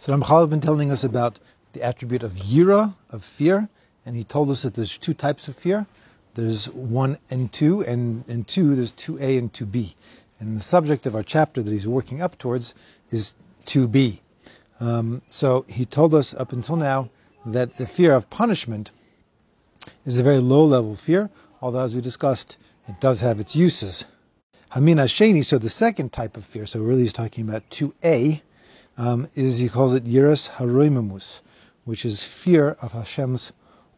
So Ramchal has been telling us about the attribute of yira, of fear, and he told us that there's two types of fear. There's one and two, and in two there's two A and two B. And the subject of our chapter that he's working up towards is two B. Um, so he told us up until now that the fear of punishment is a very low level fear, although as we discussed, it does have its uses. Hamina Sheni, so the second type of fear, so really he's talking about 2A, um, is he calls it Yiras Haroimimus, which is fear of Hashem's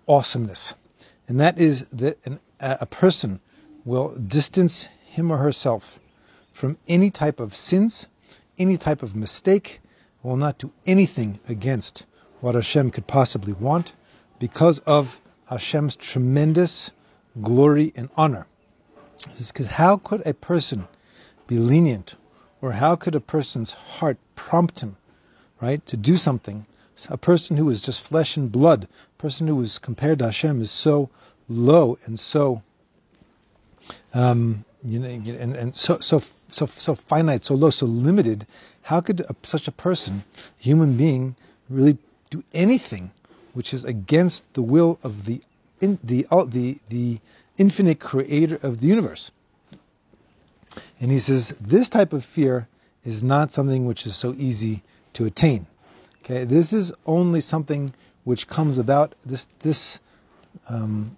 awesomeness. And that is that an, a person will distance him or herself from any type of sins, any type of mistake, will not do anything against what Hashem could possibly want because of Hashem's tremendous glory and honor. Because how could a person be lenient, or how could a person's heart prompt him, right, to do something? A person who is just flesh and blood, a person who is compared to Hashem, is so low and so, um, you know, and, and so so so so finite, so low, so limited. How could a, such a person, human being, really do anything which is against the will of the in, the the the infinite creator of the universe. And he says this type of fear is not something which is so easy to attain. Okay, this is only something which comes about this this um,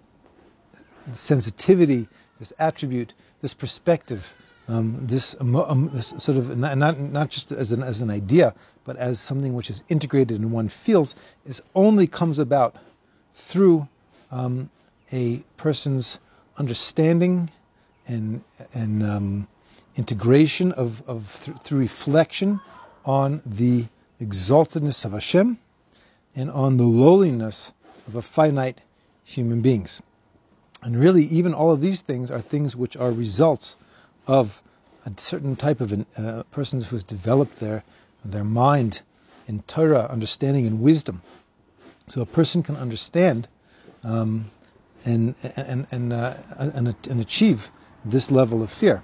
sensitivity, this attribute, this perspective, um, this, um, this, sort of not, not, just as an as an idea, but as something which is integrated and one feels, is only comes about through um, a person's understanding and and um, integration of, of th- through reflection on the exaltedness of Hashem and on the lowliness of a finite human beings. And really, even all of these things are things which are results of a certain type of a uh, person who's developed their their mind in Torah, understanding, and wisdom. So a person can understand um, and and and, uh, and and achieve this level of fear.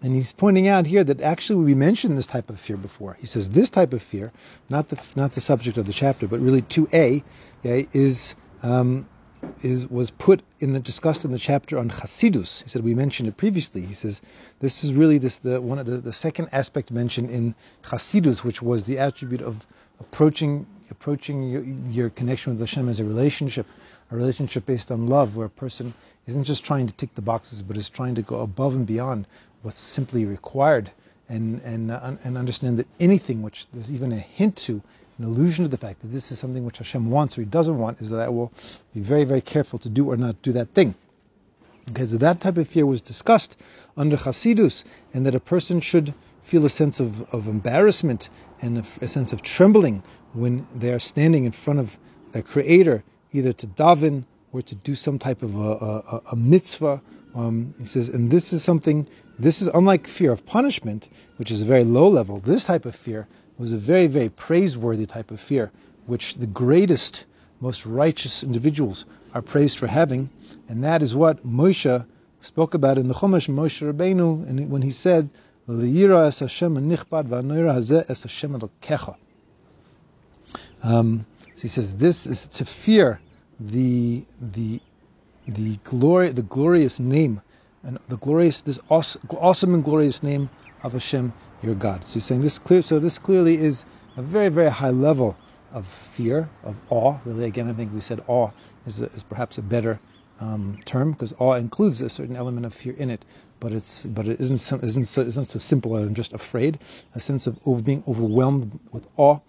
And he's pointing out here that actually we mentioned this type of fear before. He says this type of fear, not the not the subject of the chapter, but really two A, okay, is um, is was put in the discussed in the chapter on Chasidus. He said we mentioned it previously. He says this is really this the one of the, the second aspect mentioned in Chasidus, which was the attribute of approaching approaching your, your connection with the Hashem as a relationship a relationship based on love, where a person isn't just trying to tick the boxes, but is trying to go above and beyond what's simply required, and and uh, and understand that anything which there's even a hint to, an allusion to the fact that this is something which Hashem wants or He doesn't want, is that I will be very very careful to do or not do that thing. Because that type of fear was discussed under Chasidus, and that a person should feel a sense of, of embarrassment and a, a sense of trembling when they are standing in front of their Creator either to daven or to do some type of a, a, a mitzvah. Um, he says, and this is something, this is unlike fear of punishment, which is a very low level. This type of fear was a very, very praiseworthy type of fear, which the greatest, most righteous individuals are praised for having. And that is what Moshe spoke about in the Chumash, Moshe Rabbeinu, and when he said, Hashem. Um, so he says this is to fear the the the glory the glorious name and the glorious this awesome and glorious name of Hashem your God. So he's saying this clear. So this clearly is a very very high level of fear of awe. Really, again, I think we said awe is, a, is perhaps a better um, term because awe includes a certain element of fear in it. But it's but it isn't isn't so, isn't so simple I'm just afraid. A sense of over, being overwhelmed with awe.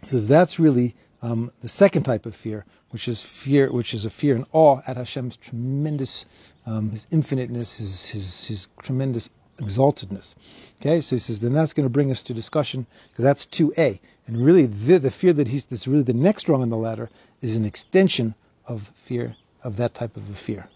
He says that's really um, the second type of fear, which is fear, which is a fear and awe at Hashem's tremendous, um, His infiniteness, His, His His tremendous exaltedness. Okay, so he says then that's going to bring us to discussion because that's two A, and really the, the fear that he's this really the next rung on the ladder is an extension of fear of that type of a fear.